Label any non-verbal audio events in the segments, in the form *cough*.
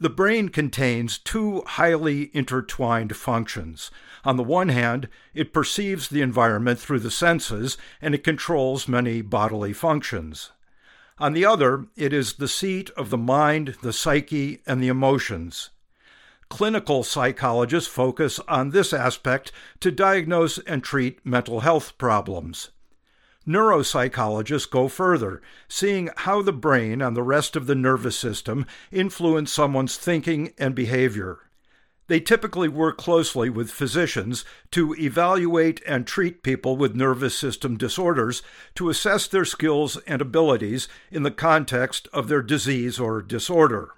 The brain contains two highly intertwined functions. On the one hand, it perceives the environment through the senses and it controls many bodily functions. On the other, it is the seat of the mind, the psyche, and the emotions. Clinical psychologists focus on this aspect to diagnose and treat mental health problems. Neuropsychologists go further, seeing how the brain and the rest of the nervous system influence someone's thinking and behavior. They typically work closely with physicians to evaluate and treat people with nervous system disorders to assess their skills and abilities in the context of their disease or disorder.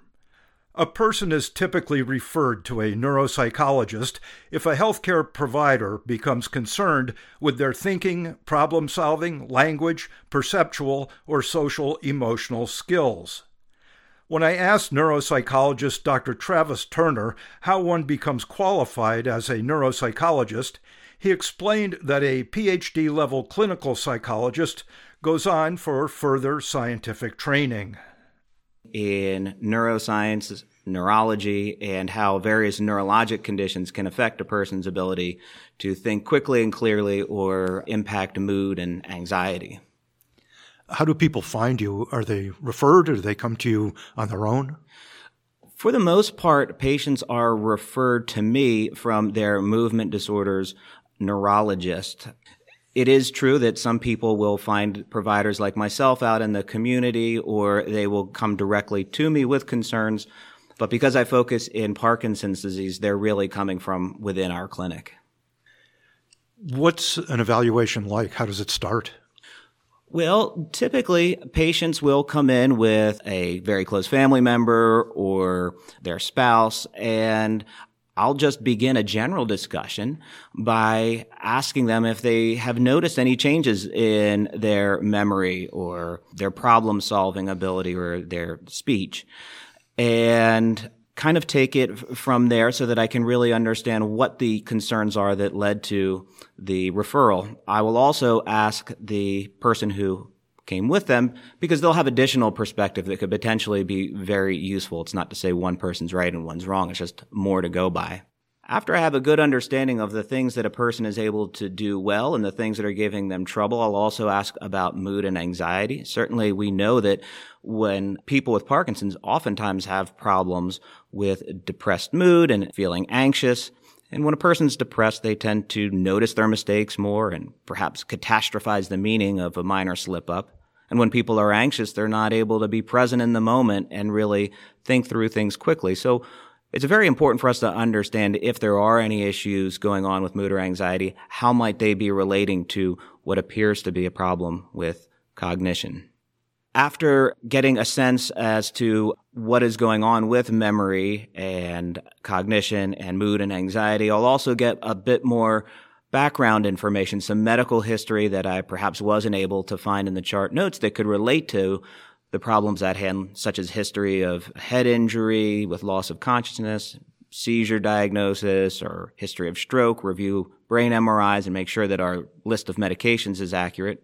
A person is typically referred to a neuropsychologist if a healthcare provider becomes concerned with their thinking, problem solving, language, perceptual, or social emotional skills. When I asked neuropsychologist Dr. Travis Turner how one becomes qualified as a neuropsychologist, he explained that a PhD level clinical psychologist goes on for further scientific training in neuroscience, neurology, and how various neurologic conditions can affect a person's ability to think quickly and clearly or impact mood and anxiety. How do people find you? Are they referred or do they come to you on their own? For the most part, patients are referred to me from their movement disorders neurologist. It is true that some people will find providers like myself out in the community or they will come directly to me with concerns. But because I focus in Parkinson's disease, they're really coming from within our clinic. What's an evaluation like? How does it start? Well, typically patients will come in with a very close family member or their spouse, and I'll just begin a general discussion by asking them if they have noticed any changes in their memory or their problem solving ability or their speech. And kind of take it from there so that I can really understand what the concerns are that led to the referral. I will also ask the person who came with them because they'll have additional perspective that could potentially be very useful. It's not to say one person's right and one's wrong. It's just more to go by. After I have a good understanding of the things that a person is able to do well and the things that are giving them trouble, I'll also ask about mood and anxiety. Certainly, we know that when people with Parkinson's oftentimes have problems with depressed mood and feeling anxious. And when a person's depressed, they tend to notice their mistakes more and perhaps catastrophize the meaning of a minor slip up. And when people are anxious, they're not able to be present in the moment and really think through things quickly. So it's very important for us to understand if there are any issues going on with mood or anxiety, how might they be relating to what appears to be a problem with cognition? After getting a sense as to what is going on with memory and cognition and mood and anxiety, I'll also get a bit more background information, some medical history that I perhaps wasn't able to find in the chart notes that could relate to the problems at hand, such as history of head injury with loss of consciousness, seizure diagnosis, or history of stroke, review brain MRIs, and make sure that our list of medications is accurate.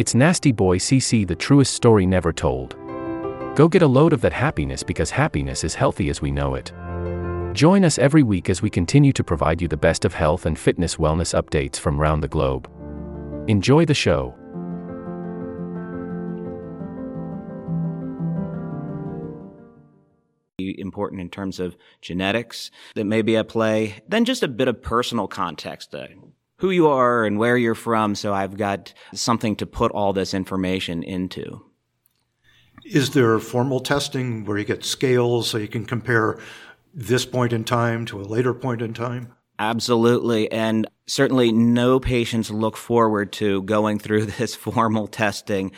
It's Nasty Boy CC, the truest story never told. Go get a load of that happiness because happiness is healthy as we know it. Join us every week as we continue to provide you the best of health and fitness wellness updates from around the globe. Enjoy the show. Important in terms of genetics that may be at play, then just a bit of personal context, uh, who you are and where you're from, so I've got something to put all this information into. Is there formal testing where you get scales so you can compare this point in time to a later point in time? Absolutely. And certainly no patients look forward to going through *laughs* this formal testing.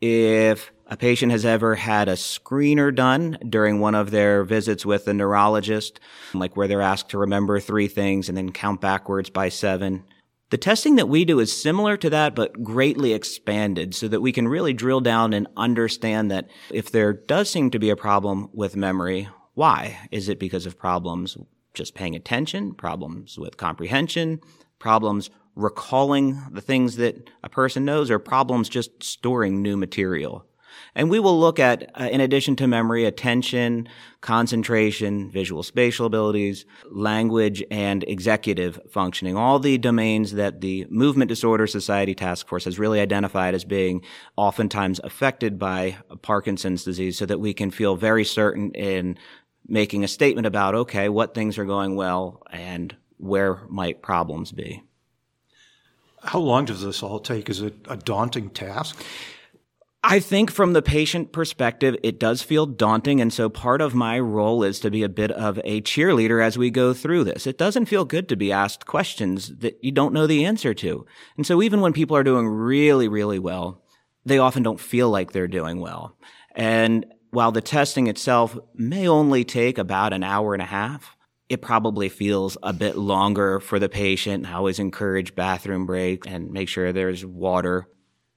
If a patient has ever had a screener done during one of their visits with a neurologist, like where they're asked to remember three things and then count backwards by seven. The testing that we do is similar to that, but greatly expanded so that we can really drill down and understand that if there does seem to be a problem with memory, why? Is it because of problems just paying attention, problems with comprehension, problems recalling the things that a person knows, or problems just storing new material? And we will look at, uh, in addition to memory, attention, concentration, visual spatial abilities, language, and executive functioning, all the domains that the Movement Disorder Society Task Force has really identified as being oftentimes affected by Parkinson's disease so that we can feel very certain in making a statement about, okay, what things are going well and where might problems be. How long does this all take? Is it a daunting task? I think from the patient perspective, it does feel daunting. And so part of my role is to be a bit of a cheerleader as we go through this. It doesn't feel good to be asked questions that you don't know the answer to. And so even when people are doing really, really well, they often don't feel like they're doing well. And while the testing itself may only take about an hour and a half, it probably feels a bit longer for the patient. I always encourage bathroom break and make sure there's water.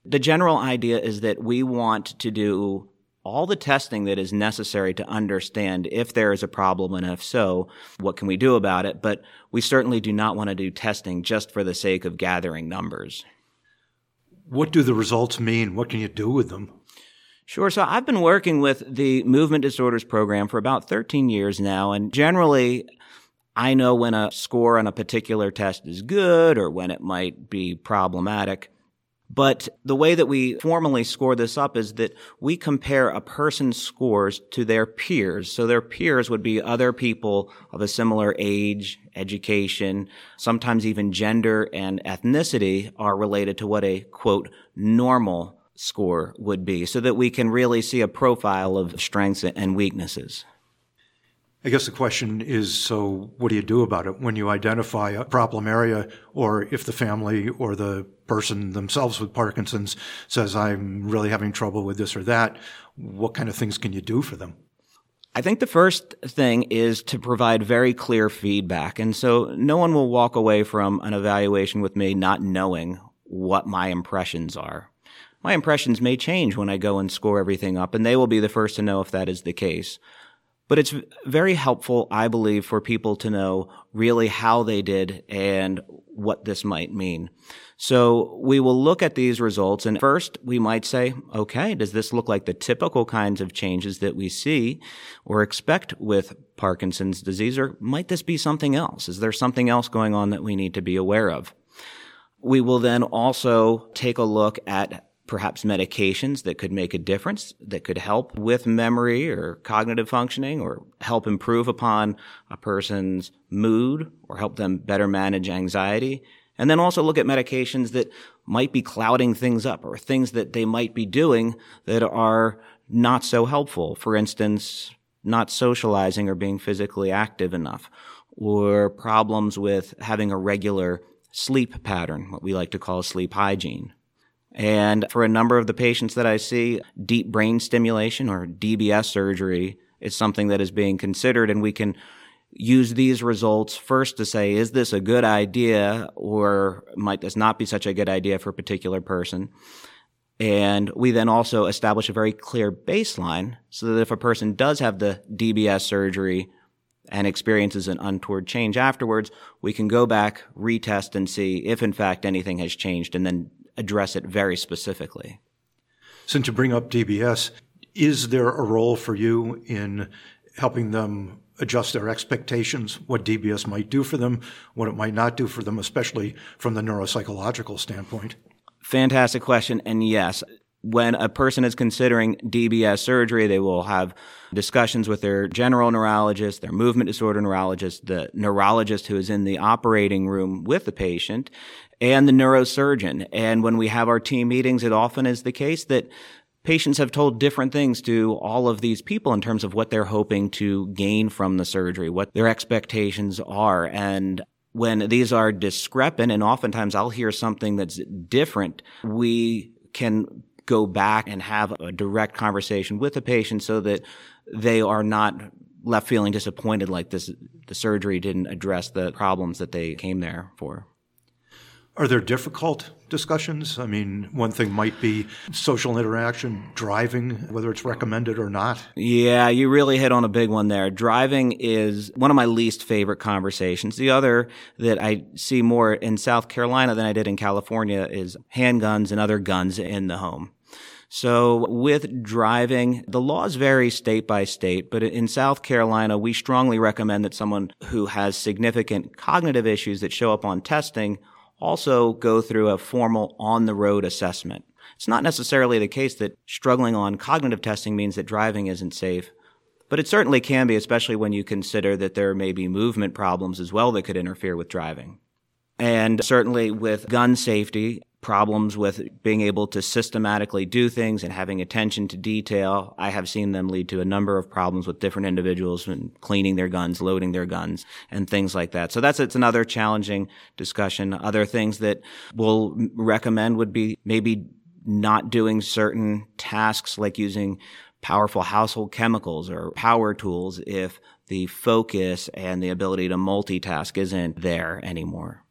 The general idea is that we want to do all the testing that is necessary to understand if there is a problem and if so, what can we do about it? But we certainly do not want to do testing just for the sake of gathering numbers. What do the results mean? What can you do with them? Sure. So I've been working with the movement disorders program for about 13 years now. And generally, I know when a score on a particular test is good or when it might be problematic. But the way that we formally score this up is that we compare a person's scores to their peers. So their peers would be other people of a similar age, education, sometimes even gender and ethnicity are related to what a quote normal score would be so that we can really see a profile of strengths and weaknesses. I guess the question is so what do you do about it when you identify a problem area or if the family or the person themselves with Parkinson's says, I'm really having trouble with this or that? What kind of things can you do for them? I think the first thing is to provide very clear feedback. And so no one will walk away from an evaluation with me not knowing what my impressions are. my impressions may change when I go and score everything up, and they will be the first to know if that is the case. But it's very helpful, I believe, for people to know really how they did and what this might mean. So we will look at these results and first we might say, okay, does this look like the typical kinds of changes that we see or expect with Parkinson's disease or might this be something else? Is there something else going on that we need to be aware of? We will then also take a look at perhaps medications that could make a difference, that could help with memory or cognitive functioning or help improve upon a person's mood or help them better manage anxiety. And then also look at medications that might be clouding things up or things that they might be doing that are not so helpful. For instance, not socializing or being physically active enough or problems with having a regular sleep pattern, what we like to call sleep hygiene. And for a number of the patients that I see, deep brain stimulation or DBS surgery is something that is being considered and we can use these results first to say, is this a good idea or might this not be such a good idea for a particular person? And we then also establish a very clear baseline so that if a person does have the DBS surgery and experiences an untoward change afterwards, we can go back, retest and see if in fact anything has changed and then address it very specifically. Since you bring up DBS, is there a role for you in helping them adjust their expectations, what DBS might do for them, what it might not do for them, especially from the neuropsychological standpoint? Fantastic question. And yes, when a person is considering DBS surgery, they will have discussions with their general neurologist, their movement disorder neurologist, the neurologist who is in the operating room with the patient, and the neurosurgeon. And when we have our team meetings, it often is the case that patients have told different things to all of these people in terms of what they're hoping to gain from the surgery, what their expectations are. And when these are discrepant, and oftentimes I'll hear something that's different, we can go back and have a direct conversation with the patient so that they are not left feeling disappointed like this the surgery didn't address the problems that they came there for. Are there difficult discussions? I mean, one thing might be social interaction, driving, whether it's recommended or not. Yeah, you really hit on a big one there. Driving is one of my least favorite conversations. The other that I see more in South Carolina than I did in California is handguns and other guns in the home. So with driving, the laws vary state by state, but in South Carolina, we strongly recommend that someone who has significant cognitive issues that show up on testing also go through a formal on the road assessment. It's not necessarily the case that struggling on cognitive testing means that driving isn't safe, but it certainly can be, especially when you consider that there may be movement problems as well that could interfere with driving. And certainly with gun safety, problems with being able to systematically do things and having attention to detail. I have seen them lead to a number of problems with different individuals and cleaning their guns, loading their guns, and things like that. So that's it's another challenging discussion. Other things that we'll recommend would be maybe not doing certain tasks like using powerful household chemicals or power tools if the focus and the ability to multitask isn't there anymore.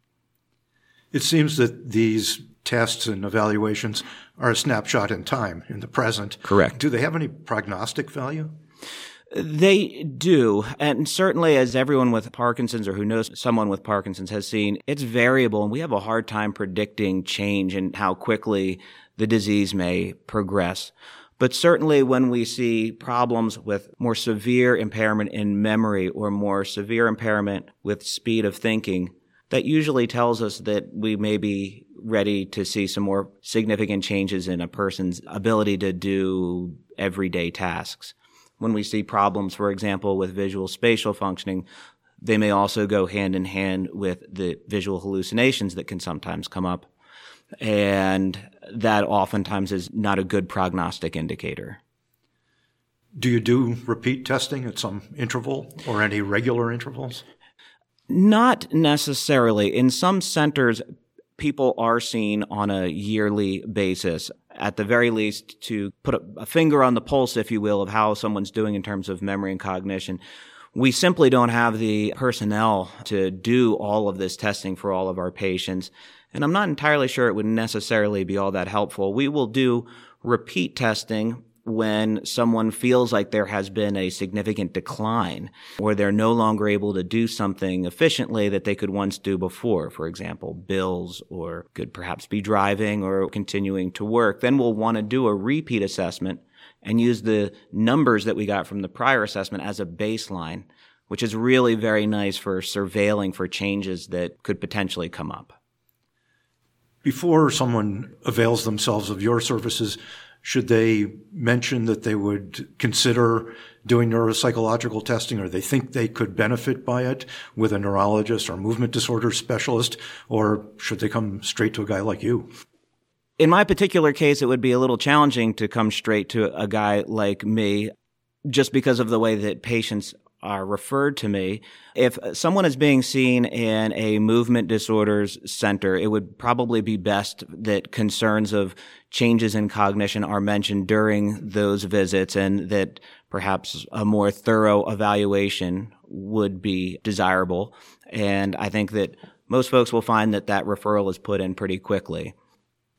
It seems that these tests and evaluations are a snapshot in time, in the present. Correct. Do they have any prognostic value? They do. And certainly, as everyone with Parkinson's or who knows someone with Parkinson's has seen, it's variable and we have a hard time predicting change and how quickly the disease may progress. But certainly when we see problems with more severe impairment in memory or more severe impairment with speed of thinking, that usually tells us that we may be ready to see some more significant changes in a person's ability to do everyday tasks. When we see problems, for example, with visual spatial functioning, they may also go hand in hand with the visual hallucinations that can sometimes come up. And that oftentimes is not a good prognostic indicator. Do you do repeat testing at some interval or any regular intervals? Not necessarily. In some centers, people are seen on a yearly basis, at the very least, to put a, a, finger on the pulse, if you will, of how someone's doing in terms of memory and cognition. We simply don't have the personnel to do all of this testing for all of our patients. And I'm not entirely sure it would necessarily be all that helpful. We will do repeat testing when someone feels like there has been a significant decline or they're no longer able to do something efficiently that they could once do before, for example, bills or could perhaps be driving or continuing to work, then we'll want to do a repeat assessment and use the numbers that we got from the prior assessment as a baseline, which is really very nice for surveilling for changes that could potentially come up. Before someone avails themselves of your services, should they mention that they would consider doing neuropsychological testing or they think they could benefit by it with a neurologist or movement disorder specialist, or should they come straight to a guy like you? In my particular case, it would be a little challenging to come straight to a guy like me just because of the way that patients are referred to me. If someone is being seen in a movement disorders center, it would probably be best that concerns of changes in cognition are mentioned during those visits and that perhaps a more thorough evaluation would be desirable. And I think that most folks will find that that referral is put in pretty quickly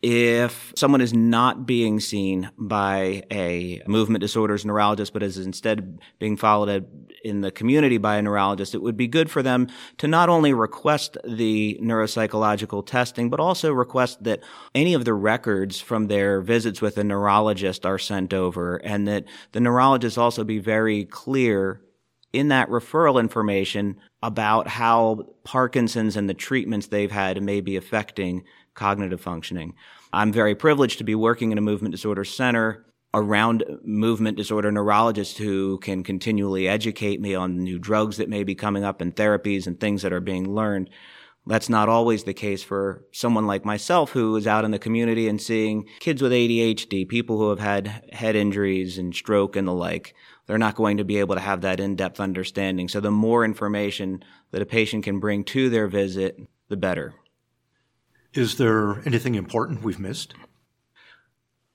if someone is not being seen by a movement disorders neurologist, but is instead being followed in the community by a neurologist, it would be good for them to not only request the neuropsychological testing, but also request that any of the records from their visits with a neurologist are sent over and that the neurologist also be very clear in that referral information about how Parkinson's and the treatments they've had may be affecting cognitive functioning. I'm very privileged to be working in a movement disorder center around movement disorder neurologists who can continually educate me on new drugs that may be coming up and therapies and things that are being learned. That's not always the case for someone like myself who is out in the community and seeing kids with ADHD, people who have had head injuries and stroke and the like. They're not going to be able to have that in-depth understanding. So the more information that a patient can bring to their visit, the better. Is there anything important we've missed?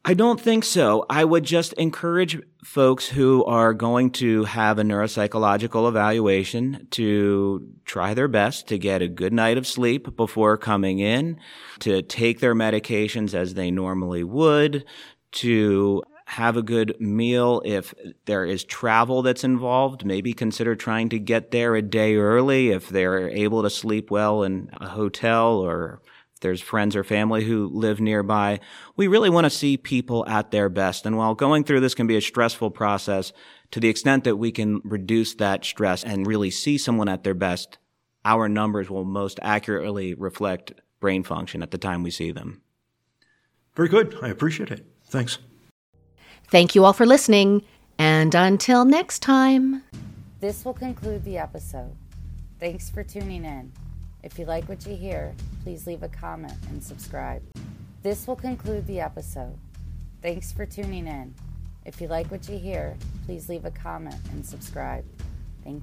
I don't think so. I would just encourage folks who are going to have a neuropsychological evaluation to try their best to get a good night of sleep before coming in, to take their medications as they normally would, to have a good meal. If there is travel that's involved, maybe consider trying to get there a day early if they're able to sleep well in a hotel or there's friends or family who live nearby. We really want to see people at their best. And while going through this can be a stressful process, to the extent that we can reduce that stress and really see someone at their best, our numbers will most accurately reflect brain function at the time we see them. Very good. I appreciate it. Thanks. Thank you all for listening. And until next time. This will conclude the episode. Thanks for tuning in. If you like what you hear, please leave a comment and subscribe. This will conclude the episode. Thanks for tuning in. If you like what you hear, please leave a comment and subscribe. Thank you.